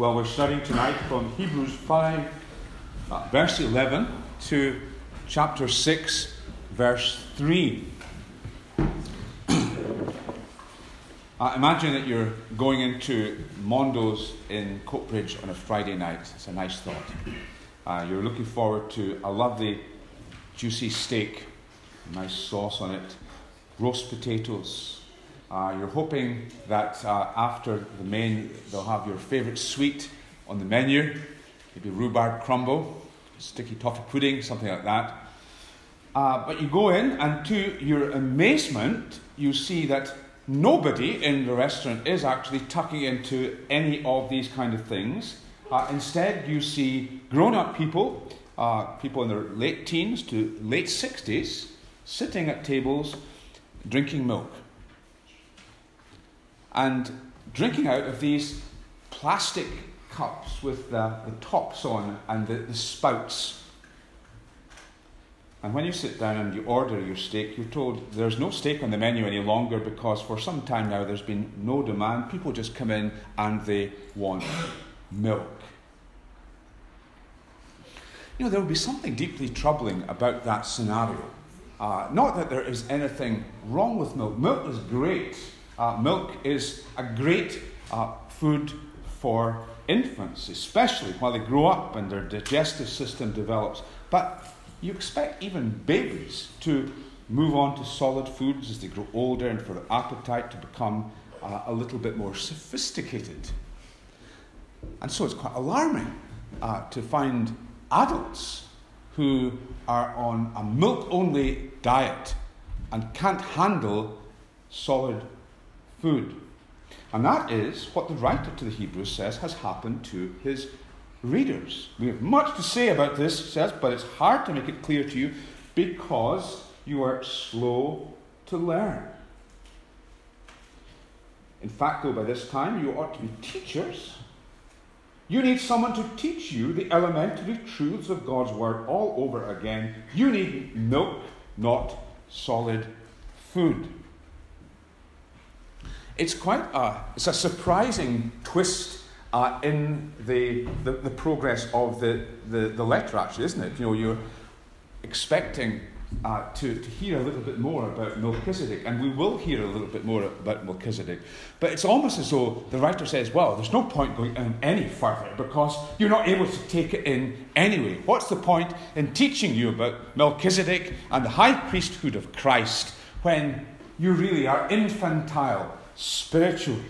Well, we're studying tonight from Hebrews 5, uh, verse 11 to chapter 6, verse 3. uh, imagine that you're going into Mondo's in Coatbridge on a Friday night. It's a nice thought. Uh, you're looking forward to a lovely, juicy steak, nice sauce on it, roast potatoes, uh, you're hoping that uh, after the main, they'll have your favourite sweet on the menu, maybe rhubarb crumble, sticky toffee pudding, something like that. Uh, but you go in, and to your amazement, you see that nobody in the restaurant is actually tucking into any of these kind of things. Uh, instead, you see grown up people, uh, people in their late teens to late 60s, sitting at tables drinking milk and drinking out of these plastic cups with the, the tops on and the, the spouts. And when you sit down and you order your steak, you're told there's no steak on the menu any longer because for some time now there's been no demand. People just come in and they want milk. You know, there would be something deeply troubling about that scenario. Uh, not that there is anything wrong with milk. Milk is great. Uh, milk is a great uh, food for infants, especially while they grow up and their digestive system develops. But you expect even babies to move on to solid foods as they grow older and for their appetite to become uh, a little bit more sophisticated. And so it's quite alarming uh, to find adults who are on a milk only diet and can't handle solid food. And that is what the writer to the Hebrews says has happened to his readers. We have much to say about this, says, but it's hard to make it clear to you because you are slow to learn. In fact, though, by this time you ought to be teachers. You need someone to teach you the elementary truths of God's Word all over again. You need milk, not solid food it's quite a, it's a surprising twist uh, in the, the, the, progress of the, the, the letter, actually, isn't it? You know, you're expecting uh, to, to hear a little bit more about Melchizedek, and we will hear a little bit more about Melchizedek. But it's almost as though the writer says, well, there's no point going in any further because you're not able to take it in anyway. What's the point in teaching you about Melchizedek and the high priesthood of Christ when you really are infantile spiritually.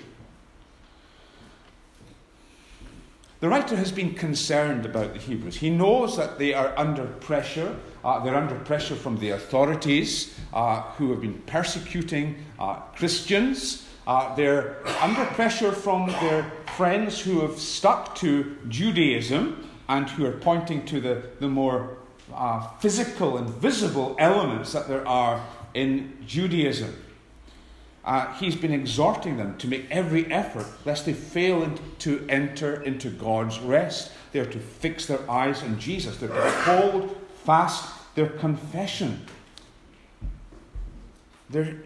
The writer has been concerned about the Hebrews. He knows that they are under pressure. Uh, they're under pressure from the authorities uh, who have been persecuting uh, Christians. Uh, they're under pressure from their friends who have stuck to Judaism and who are pointing to the, the more uh, physical and visible elements that there are in Judaism uh, he's been exhorting them to make every effort lest they fail to enter into God's rest. They are to fix their eyes on Jesus. They're to hold fast their confession. They're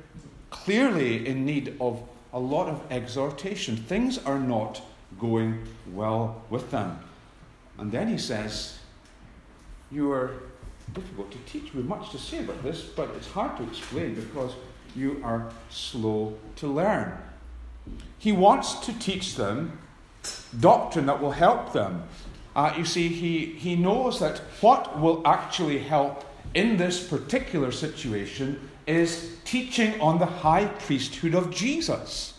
clearly in need of a lot of exhortation. Things are not going well with them. And then he says, You are difficult to teach. We have much to say about this, but it's hard to explain because you are slow to learn. He wants to teach them doctrine that will help them. Uh, you see, he, he knows that what will actually help in this particular situation is teaching on the high priesthood of Jesus.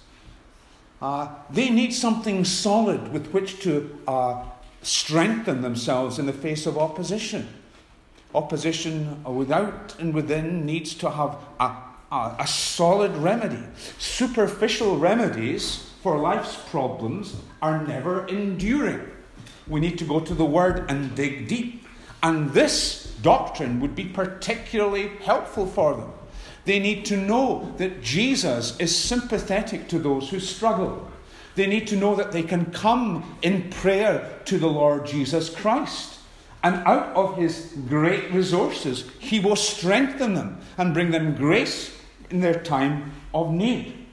Uh, they need something solid with which to uh, strengthen themselves in the face of opposition. Opposition without and within needs to have a a, a solid remedy. Superficial remedies for life's problems are never enduring. We need to go to the Word and dig deep. And this doctrine would be particularly helpful for them. They need to know that Jesus is sympathetic to those who struggle. They need to know that they can come in prayer to the Lord Jesus Christ. And out of his great resources, he will strengthen them and bring them grace in their time of need.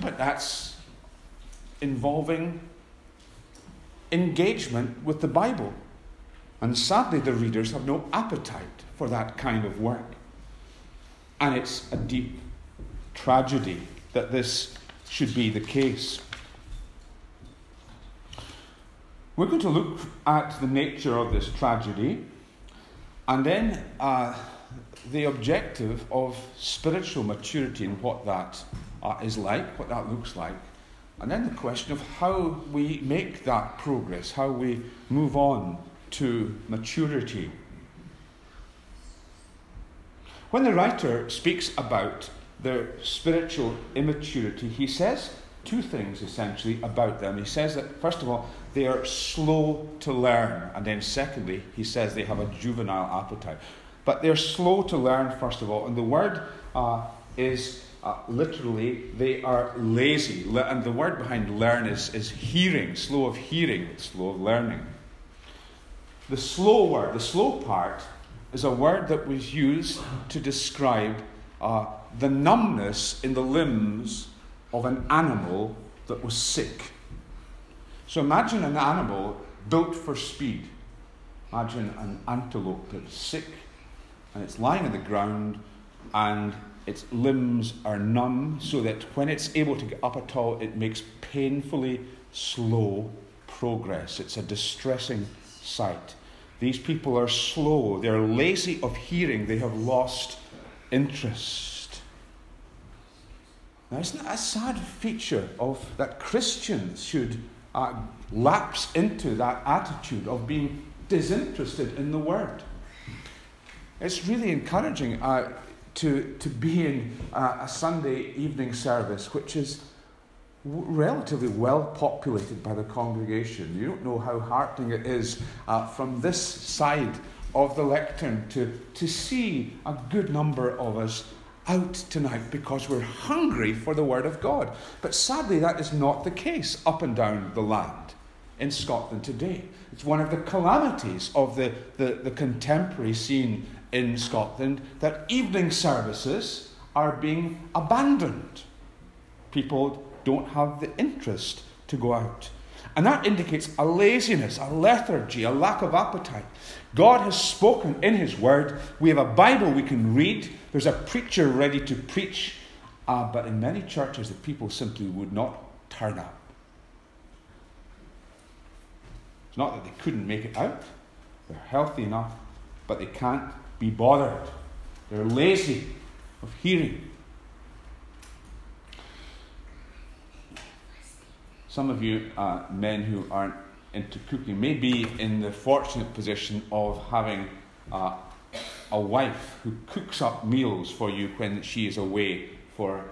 But that's involving engagement with the Bible. And sadly, the readers have no appetite for that kind of work. And it's a deep tragedy that this should be the case. We're going to look at the nature of this tragedy and then uh, the objective of spiritual maturity and what that uh, is like, what that looks like. And then the question of how we make that progress, how we move on to maturity. When the writer speaks about their spiritual immaturity, he says two things essentially about them. He says that, first of all, they are slow to learn, and then secondly, he says they have a juvenile appetite. But they're slow to learn, first of all, and the word uh, is uh, literally they are lazy. And the word behind learn is, is hearing, slow of hearing, slow of learning. The slow word, the slow part, is a word that was used to describe uh, the numbness in the limbs of an animal that was sick. So imagine an animal built for speed. Imagine an antelope that's sick and it's lying on the ground and its limbs are numb so that when it's able to get up at all, it makes painfully slow progress. It's a distressing sight. These people are slow, they're lazy of hearing, they have lost interest. Now, isn't that a sad feature of that Christians should uh, lapse into that attitude of being disinterested in the Word? It's really encouraging uh, to, to be in uh, a Sunday evening service which is relatively well populated by the congregation. You don't know how heartening it is uh, from this side of the lectern to, to see a good number of us out tonight because we're hungry for the Word of God. But sadly, that is not the case up and down the land in Scotland today. It's one of the calamities of the, the, the contemporary scene in Scotland that evening services are being abandoned. People don't have the interest to go out. And that indicates a laziness, a lethargy, a lack of appetite. God has spoken in His Word. We have a Bible we can read. There's a preacher ready to preach. Uh, but in many churches, the people simply would not turn up. It's not that they couldn't make it out, they're healthy enough, but they can't be bothered. They're lazy of hearing. Some of you uh, men who aren't into cooking may be in the fortunate position of having uh, a wife who cooks up meals for you when she is away for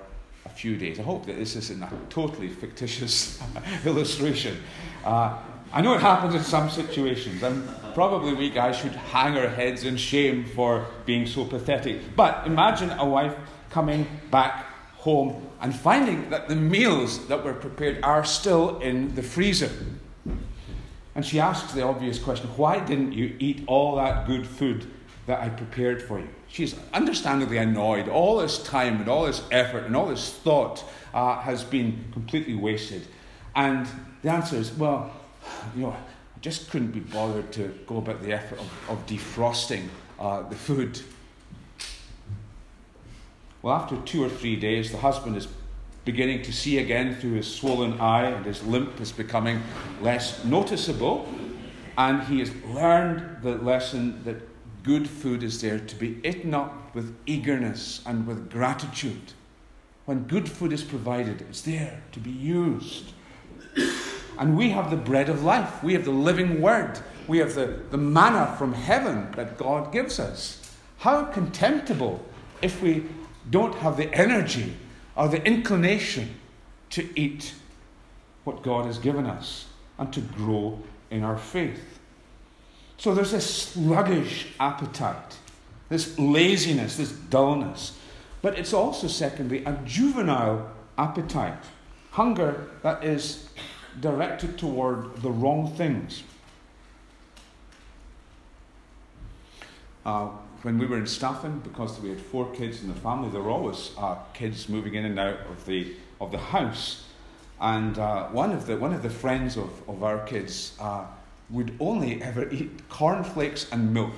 a few days. I hope that this isn't a totally fictitious illustration. Uh, I know it happens in some situations, and probably we guys should hang our heads in shame for being so pathetic. But imagine a wife coming back home and finding that the meals that were prepared are still in the freezer. And she asks the obvious question why didn't you eat all that good food that I prepared for you? She's understandably annoyed. All this time and all this effort and all this thought uh, has been completely wasted. And the answer is well, you know, I just couldn't be bothered to go about the effort of, of defrosting uh, the food. Well, after two or three days, the husband is beginning to see again through his swollen eye, and his limp is becoming less noticeable. And he has learned the lesson that good food is there to be eaten up with eagerness and with gratitude. When good food is provided, it's there to be used. And we have the bread of life. We have the living word. We have the, the manna from heaven that God gives us. How contemptible if we don't have the energy or the inclination to eat what God has given us and to grow in our faith. So there's this sluggish appetite, this laziness, this dullness. But it's also, secondly, a juvenile appetite. Hunger that is directed toward the wrong things. Uh, when we were in Staffin, because we had four kids in the family, there were always uh, kids moving in and out of the, of the house. And uh, one, of the, one of the friends of, of our kids uh, would only ever eat cornflakes and milk.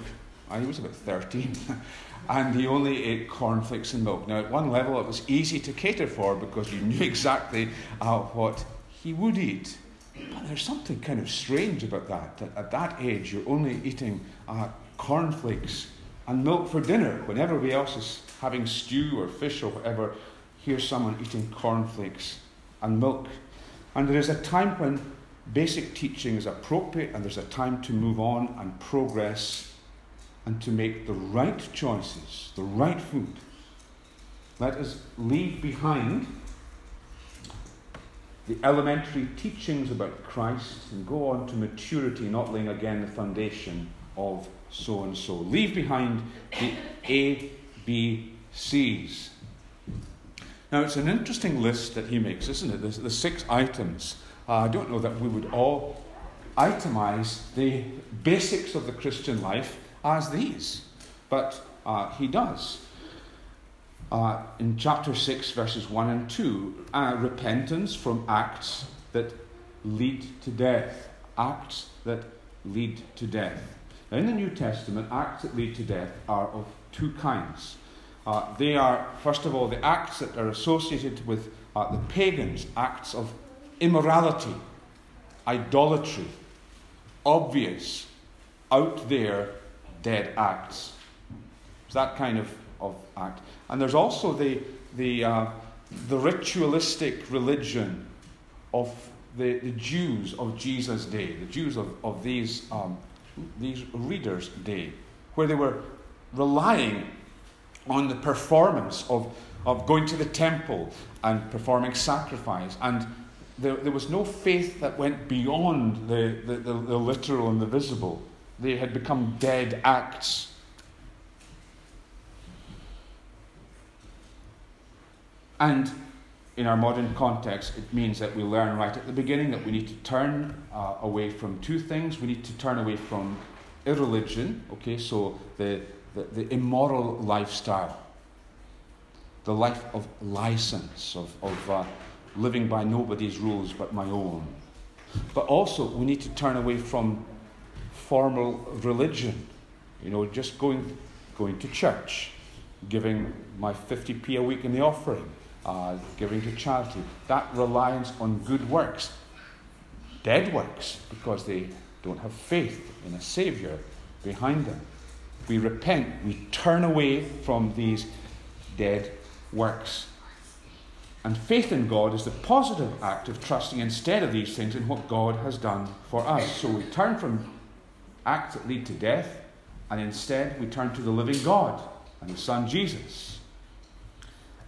Uh, he was about 13. and he only ate cornflakes and milk. Now, at one level, it was easy to cater for because you knew exactly uh, what he would eat. But there's something kind of strange about that. that at that age, you're only eating uh, cornflakes and milk for dinner when everybody else is having stew or fish or whatever. Here's someone eating cornflakes and milk. And there is a time when basic teaching is appropriate, and there's a time to move on and progress and to make the right choices, the right food. Let us leave behind the elementary teachings about Christ and go on to maturity, not laying again the foundation of so and so. Leave behind the A, B, C's. Now, it's an interesting list that he makes, isn't it? The, the six items. Uh, I don't know that we would all itemize the basics of the Christian life as these, but uh, he does. Uh, in chapter 6, verses 1 and 2, uh, repentance from acts that lead to death. Acts that lead to death. Now, in the New Testament, acts that lead to death are of two kinds. Uh, they are, first of all, the acts that are associated with uh, the pagans, acts of immorality, idolatry, obvious, out there, dead acts. It's that kind of, of act. And there's also the, the, uh, the ritualistic religion of the, the Jews of Jesus' day, the Jews of, of these, um, these readers' day, where they were relying on the performance of, of going to the temple and performing sacrifice. And there, there was no faith that went beyond the, the, the, the literal and the visible. They had become dead acts. And in our modern context, it means that we learn right at the beginning that we need to turn uh, away from two things. We need to turn away from irreligion, okay, so the, the, the immoral lifestyle, the life of license, of, of uh, living by nobody's rules but my own. But also, we need to turn away from formal religion, you know, just going, going to church, giving my 50p a week in the offering, uh, giving to charity. That reliance on good works, dead works, because they don't have faith in a Saviour behind them. We repent, we turn away from these dead works. And faith in God is the positive act of trusting instead of these things in what God has done for us. So we turn from acts that lead to death, and instead we turn to the living God and His Son Jesus.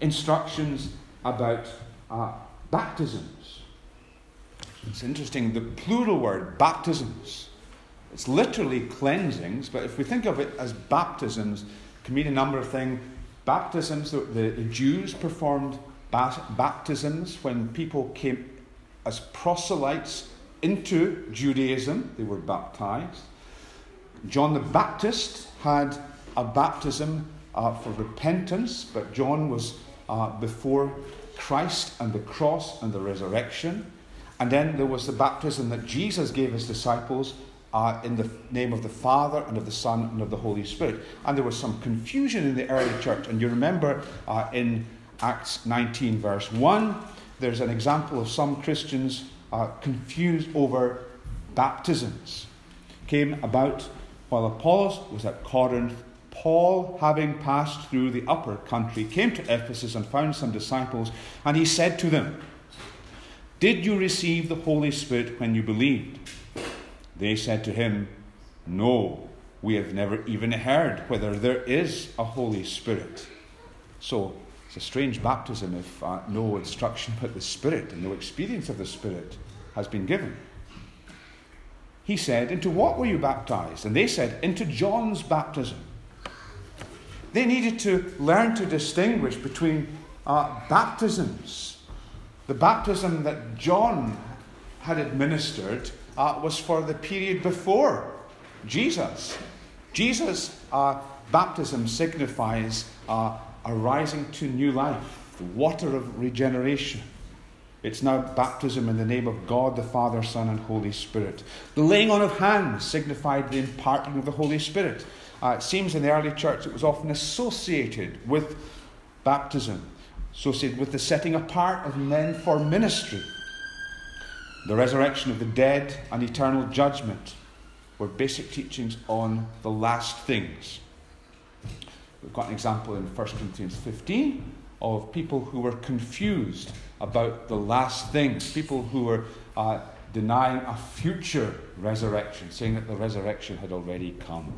Instructions about uh, baptisms. It's interesting, the plural word, baptisms, it's literally cleansings, but if we think of it as baptisms, it can mean a number of things. Baptisms, the, the, Jews performed baptisms when people came as proselytes into Judaism, they were baptized. John the Baptist had a baptism uh, for repentance, but John was uh, before Christ and the cross and the resurrection. And then there was the baptism that Jesus gave his disciples uh, in the name of the Father and of the Son and of the Holy Spirit. And there was some confusion in the early church. And you remember uh, in Acts 19, verse 1, there's an example of some Christians uh, confused over baptisms. Came about while Apollos was at Corinth. Paul, having passed through the upper country, came to Ephesus and found some disciples, and he said to them, Did you receive the Holy Spirit when you believed? They said to him, No, we have never even heard whether there is a Holy Spirit. So, it's a strange baptism if uh, no instruction about the Spirit and no experience of the Spirit has been given. He said, Into what were you baptized? And they said, Into John's baptism. They needed to learn to distinguish between uh, baptisms. The baptism that John had administered uh, was for the period before Jesus. Jesus' uh, baptism signifies uh, a rising to new life, the water of regeneration. It's now baptism in the name of God, the Father, Son, and Holy Spirit. The laying on of hands signified the imparting of the Holy Spirit. Uh, it seems in the early church it was often associated with baptism, associated with the setting apart of men for ministry. The resurrection of the dead and eternal judgment were basic teachings on the last things. We've got an example in 1 Corinthians 15 of people who were confused about the last things, people who were uh, denying a future resurrection, saying that the resurrection had already come.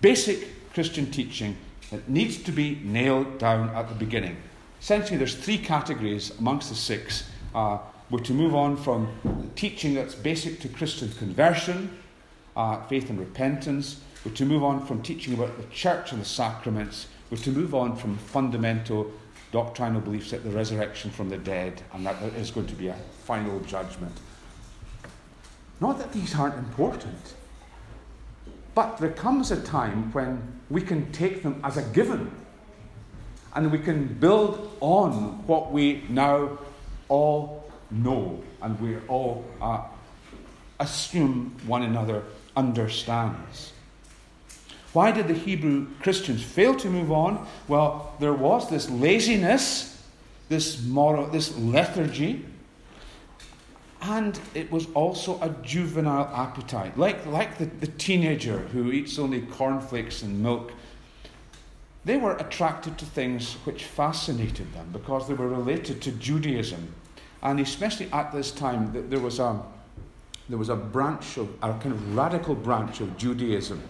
Basic Christian teaching that needs to be nailed down at the beginning. Essentially, there's three categories amongst the six. Uh, we're to move on from teaching that's basic to Christian conversion, uh, faith and repentance. We're to move on from teaching about the church and the sacraments. We're to move on from fundamental doctrinal beliefs like the resurrection from the dead and that there is going to be a final judgment. Not that these aren't important, but there comes a time when we can take them as a given and we can build on what we now all know and we all uh, assume one another understands. Why did the Hebrew Christians fail to move on? Well, there was this laziness, this moral, this lethargy, and it was also a juvenile appetite, like, like the, the teenager who eats only cornflakes and milk. They were attracted to things which fascinated them because they were related to Judaism. And especially at this time, that there was a, there was a branch of, a kind of radical branch of Judaism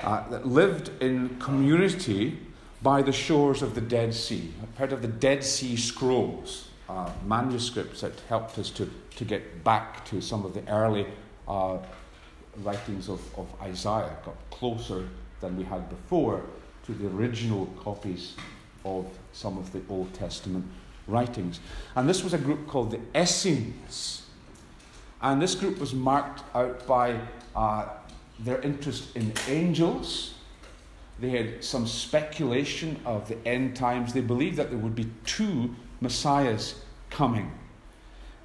uh, that lived in community by the shores of the Dead Sea. I've heard of the Dead Sea Scrolls, uh, manuscripts that helped us to, to get back to some of the early uh, writings of, of Isaiah, got closer than we had before to the original copies of some of the Old Testament writings. And this was a group called the Essenes. And this group was marked out by uh, their interest in angels. They had some speculation of the end times. They believed that there would be two messiahs coming.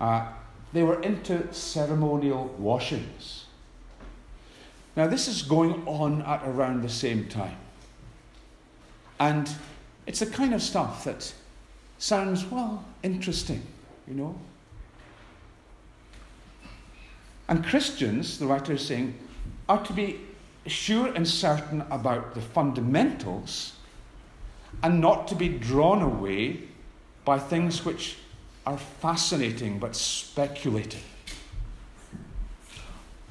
Uh, they were into ceremonial washings. Now, this is going on at around the same time. And it's the kind of stuff that sounds, well, interesting, you know. And Christians, the writer is saying, are to be sure and certain about the fundamentals and not to be drawn away by things which are fascinating but speculative.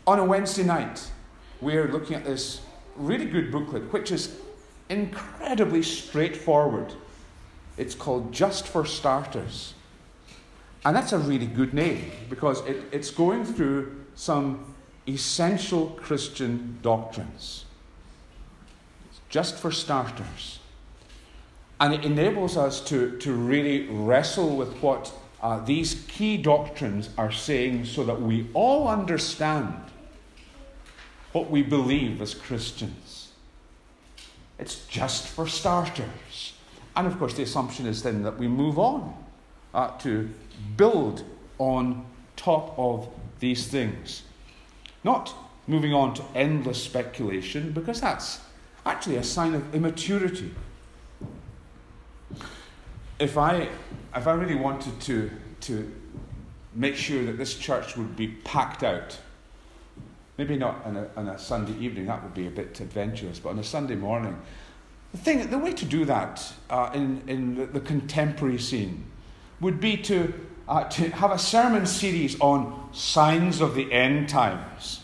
On a Wednesday night, we're looking at this really good booklet, which is incredibly straightforward. It's called Just for Starters. And that's a really good name because it, it's going through some essential Christian doctrines. Just for starters. And it enables us to, to really wrestle with what uh, these key doctrines are saying so that we all understand what we believe as Christians. It's just for starters. And of course, the assumption is then that we move on uh, to build on top of these things. Not moving on to endless speculation, because that's actually a sign of immaturity. If I, if I really wanted to, to make sure that this church would be packed out, maybe not on a, on a Sunday evening, that would be a bit adventurous, but on a Sunday morning, the, thing, the way to do that uh, in, in the, the, contemporary scene would be to, uh, to have a sermon series on signs of the end times.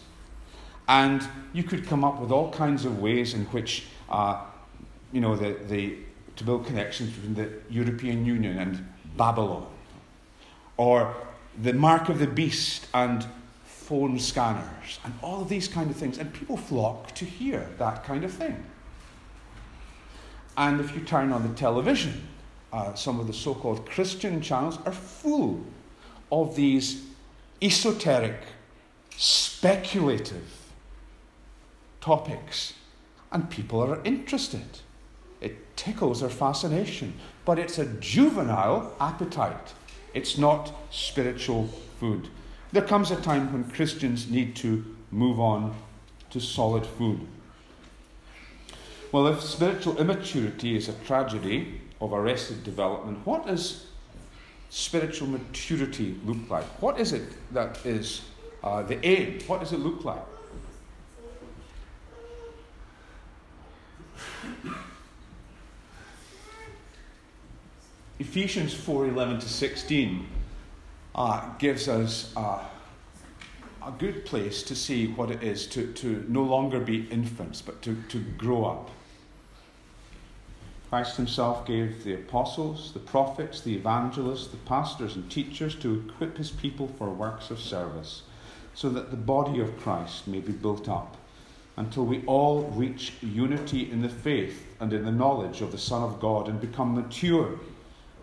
And you could come up with all kinds of ways in which, uh, you know, the, the, to build connections between the European Union and Babylon, or the mark of the beast and phone scanners, and all of these kind of things. And people flock to hear that kind of thing. And if you turn on the television, uh, some of the so called Christian channels are full of these esoteric, speculative topics, and people are interested. Tickles their fascination, but it's a juvenile appetite. It's not spiritual food. There comes a time when Christians need to move on to solid food. Well, if spiritual immaturity is a tragedy of arrested development, what does spiritual maturity look like? What is it that is uh, the aim? What does it look like? Ephesians 4 11 to 16 uh, gives us a good place to see what it is to, to no longer be infants, but to, to grow up. Christ Himself gave the apostles, the prophets, the evangelists, the pastors, and teachers to equip His people for works of service, so that the body of Christ may be built up until we all reach unity in the faith and in the knowledge of the Son of God and become mature,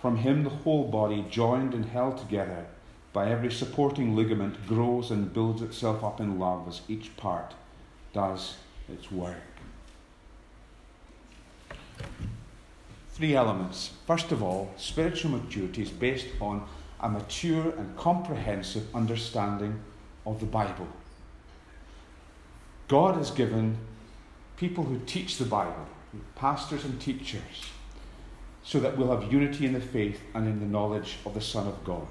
From Him, the whole body, joined and held together by every supporting ligament, grows and builds itself up in love as each part does its work. Three elements. First of all, spiritual maturity is based on a mature and comprehensive understanding of the Bible. God has given people who teach the Bible, pastors and teachers, so that we'll have unity in the faith and in the knowledge of the Son of God.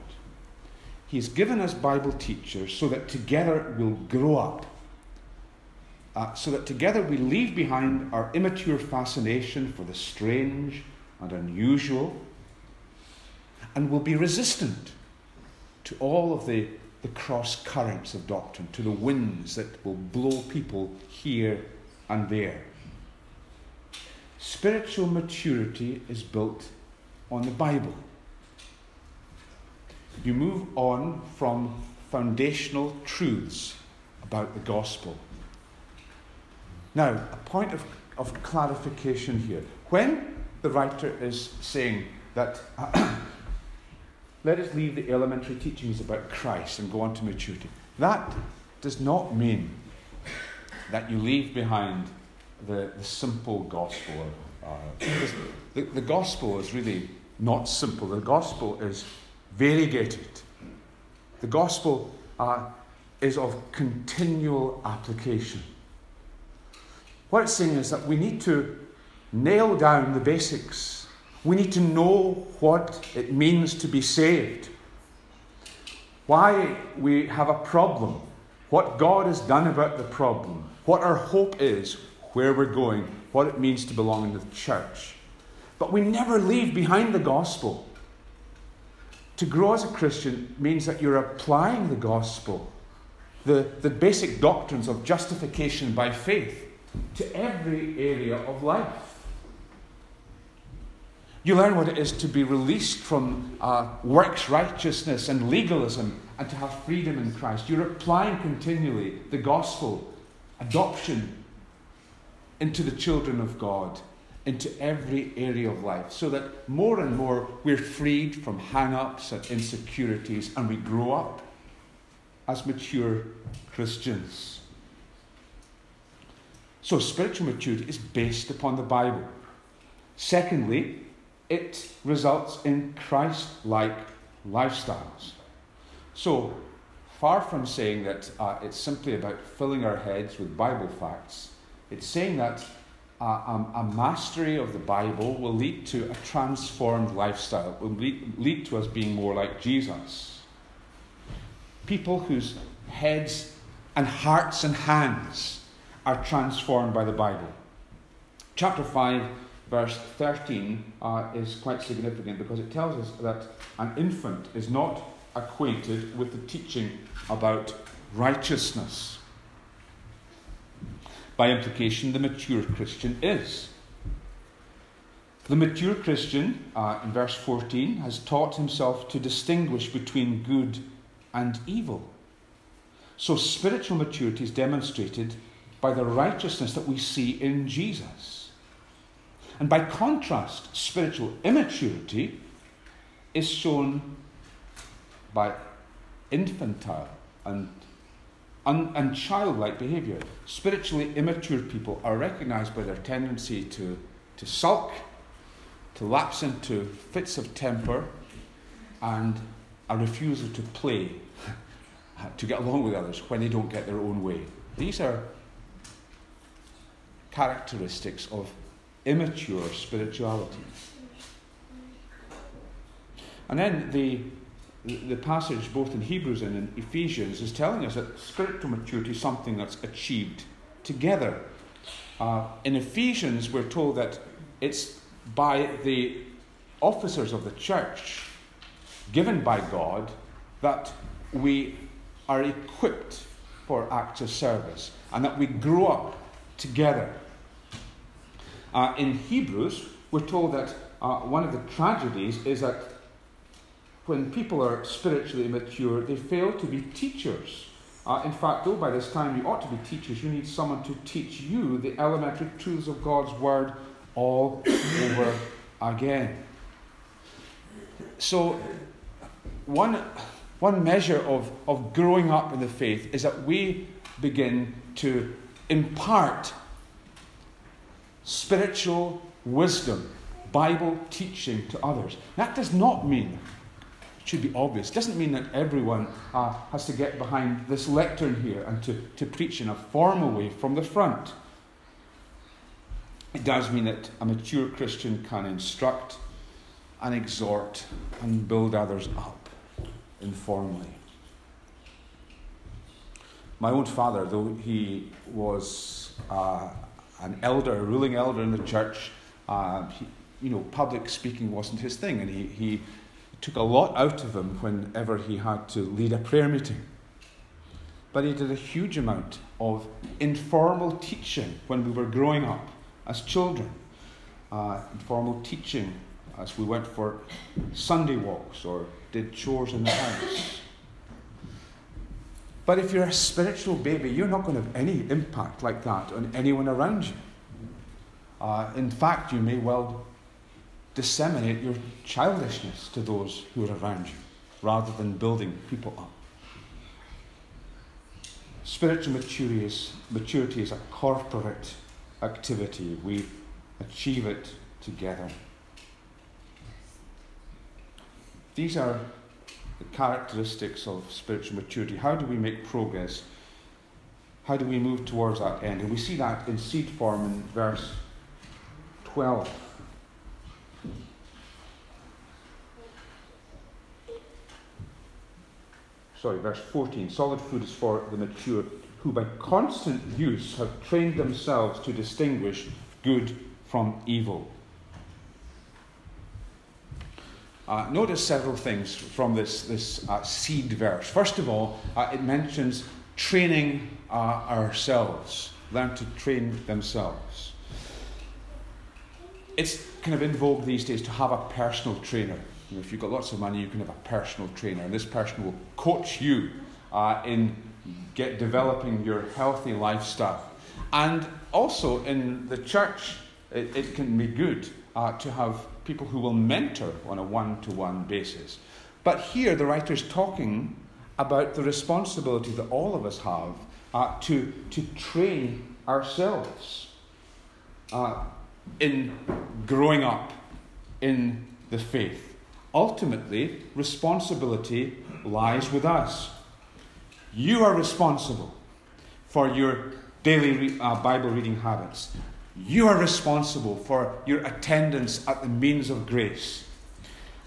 He's given us Bible teachers so that together we'll grow up. Uh, so that together we leave behind our immature fascination for the strange and unusual and will be resistant to all of the the cross currents of doctrine, to the winds that will blow people here and there. Spiritual maturity is built on the Bible. You move on from foundational truths about the gospel. Now, a point of, of clarification here. When the writer is saying that let us leave the elementary teachings about Christ and go on to maturity. That does not mean that you leave behind the, the simple gospel. Uh, the, the gospel is really not simple, the gospel is variegated. The gospel uh, is of continual application. What it's saying is that we need to nail down the basics we need to know what it means to be saved, why we have a problem, what God has done about the problem, what our hope is, where we're going, what it means to belong in the church. But we never leave behind the gospel. To grow as a Christian means that you're applying the gospel, the, the basic doctrines of justification by faith, to every area of life. You learn what it is to be released from uh, works righteousness and legalism and to have freedom in Christ. You're applying continually the gospel, adoption into the children of God, into every area of life, so that more and more we're freed from hang ups and insecurities and we grow up as mature Christians. So, spiritual maturity is based upon the Bible. Secondly, it results in Christ like lifestyles. So, far from saying that uh, it's simply about filling our heads with Bible facts, it's saying that uh, a, a, mastery of the Bible will lead to a transformed lifestyle, will lead, lead to us being more like Jesus. People whose heads and hearts and hands are transformed by the Bible. Chapter 5 verse 13 uh, is quite significant because it tells us that an infant is not acquainted with the teaching about righteousness. By implication, the mature Christian is. The mature Christian, uh, in verse 14, has taught himself to distinguish between good and evil. So, spiritual maturity is demonstrated by the righteousness that we see in Jesus. And by contrast, spiritual immaturity is shown by infantile and, un, and childlike behavior. Spiritually immature people are recognized by their tendency to, to sulk, to lapse into fits of temper, and a refusal to play, to get along with others when they don't get their own way. These are characteristics of immature spirituality. And then the, the passage, both in Hebrews and in Ephesians, is telling us that spiritual maturity is something that's achieved together. Uh, in Ephesians, we're told that it's by the officers of the church given by God that we are equipped for acts of service and that we grow up together. Uh, in Hebrews, we're told that uh, one of the tragedies is that when people are spiritually mature, they fail to be teachers. Uh, in fact, though by this time you ought to be teachers, you need someone to teach you the elementary truths of God's Word all over again. So, one, one measure of, of growing up in the faith is that we begin to impart spiritual wisdom, Bible teaching to others. That does not mean, should be obvious, it doesn't mean that everyone uh, has to get behind this lectern here and to, to preach in a formal way from the front. It does mean that a mature Christian can instruct and exhort and build others up informally. My own father, though he was uh, an elder, a ruling elder in the church, uh, he, you know, public speaking wasn't his thing, and he, he took a lot out of him whenever he had to lead a prayer meeting. But he did a huge amount of informal teaching when we were growing up as children, uh, informal teaching as we went for Sunday walks or did chores in the house. But if you're a spiritual baby, you're not going to have any impact like that on anyone around you. Uh, in fact, you may well disseminate your childishness to those who are around you rather than building people up. Spiritual maturity is, maturity is a corporate activity. We achieve it together. These are the characteristics of spiritual maturity. How do we make progress? How do we move towards that end? And we see that in seed form in verse 12. Sorry, verse 14. Solid food is for the mature who by constant use have trained themselves to distinguish good from evil. Uh, notice several things from this, this uh, seed verse. First of all, uh, it mentions training uh, ourselves, learn to train themselves. It's kind of in vogue these days to have a personal trainer. You know, if you've got lots of money, you can have a personal trainer, and this person will coach you uh, in get developing your healthy lifestyle. And also in the church, it, it can be good uh, to have people who will mentor on a one to one basis. But here, the writer is talking about the responsibility that all of us have uh, to, to train ourselves uh, in growing up in the faith. Ultimately, responsibility lies with us. You are responsible for your daily re- uh, Bible reading habits. You are responsible for your attendance at the means of grace.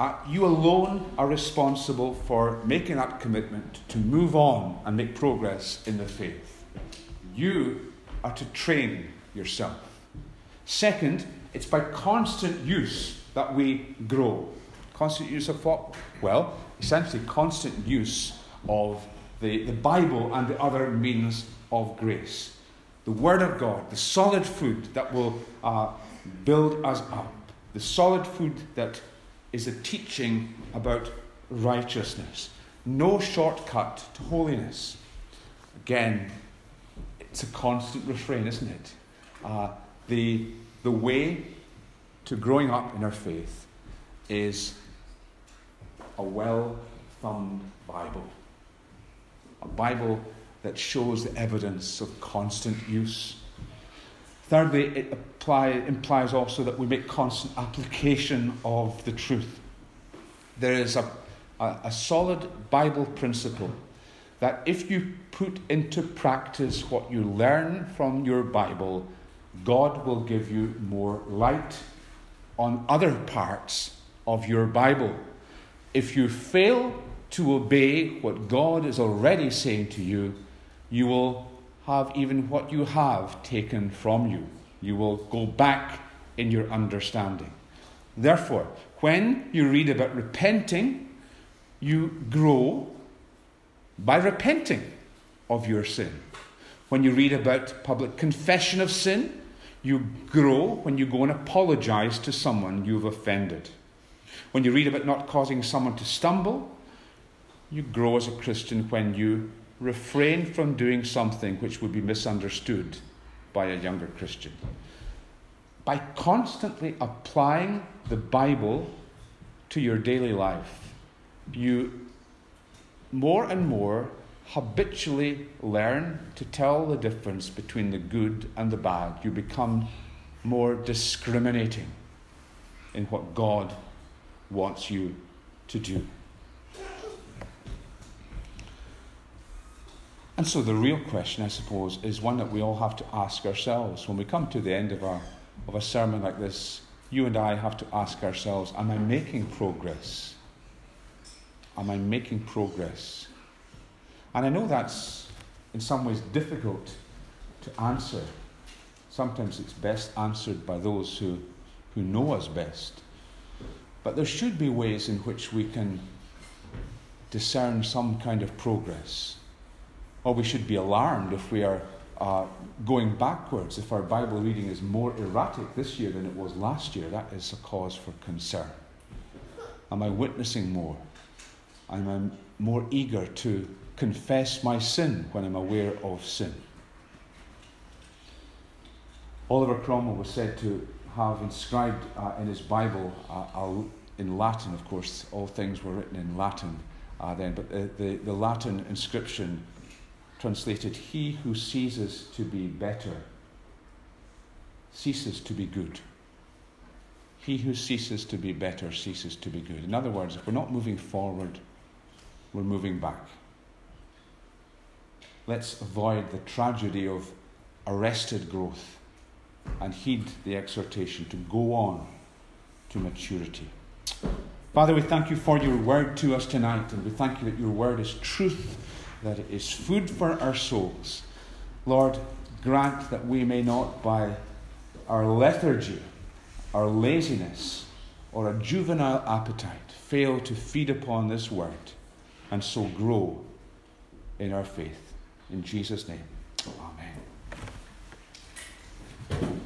Uh, you alone are responsible for making that commitment to move on and make progress in the faith. You are to train yourself. Second, it's by constant use that we grow. Constant use of what? Well, essentially, constant use of the, the Bible and the other means of grace. The Word of God, the solid food that will uh, build us up, the solid food that is a teaching about righteousness. no shortcut to holiness. Again, it's a constant refrain, isn't it? Uh, the, the way to growing up in our faith is a well thumbed Bible. A Bible that shows the evidence of constant use. Thirdly, it apply, implies also that we make constant application of the truth. There is a, a, a solid Bible principle that if you put into practice what you learn from your Bible, God will give you more light on other parts of your Bible. If you fail to obey what God is already saying to you, you will have even what you have taken from you. You will go back in your understanding. Therefore, when you read about repenting, you grow by repenting of your sin. When you read about public confession of sin, you grow when you go and apologize to someone you've offended. When you read about not causing someone to stumble, you grow as a Christian when you refrain from doing something which would be misunderstood by a younger Christian. By constantly applying the Bible to your daily life, you more and more habitually learn to tell the difference between the good and the bad. You become more discriminating in what God wants you to do. And so the real question, I suppose, is one that we all have to ask ourselves. When we come to the end of, our, of a sermon like this, you and I have to ask ourselves Am I making progress? Am I making progress? And I know that's in some ways difficult to answer. Sometimes it's best answered by those who, who know us best. But there should be ways in which we can discern some kind of progress or we should be alarmed if we are uh, going backwards, if our Bible reading is more erratic this year than it was last year. That is a cause for concern. Am I witnessing more? Am I more eager to confess my sin when I'm aware of sin? Oliver Cromwell was said to have inscribed uh, in his Bible, uh, in Latin, of course, all things were written in Latin uh, then, but the, the, the Latin inscription translated, He who ceases to be better ceases to be good. He who ceases to be better ceases to be good. In other words, if we're not moving forward, we're moving back. Let's avoid the tragedy of arrested growth and heed the exhortation to go on to maturity. Father, we thank you for your word to us tonight, and we thank you that your word is truth that it is food for our souls. Lord, grant that we may not, by our lethargy, our laziness, or a juvenile appetite, fail to feed upon this word and so grow in our faith. In Jesus' name, amen.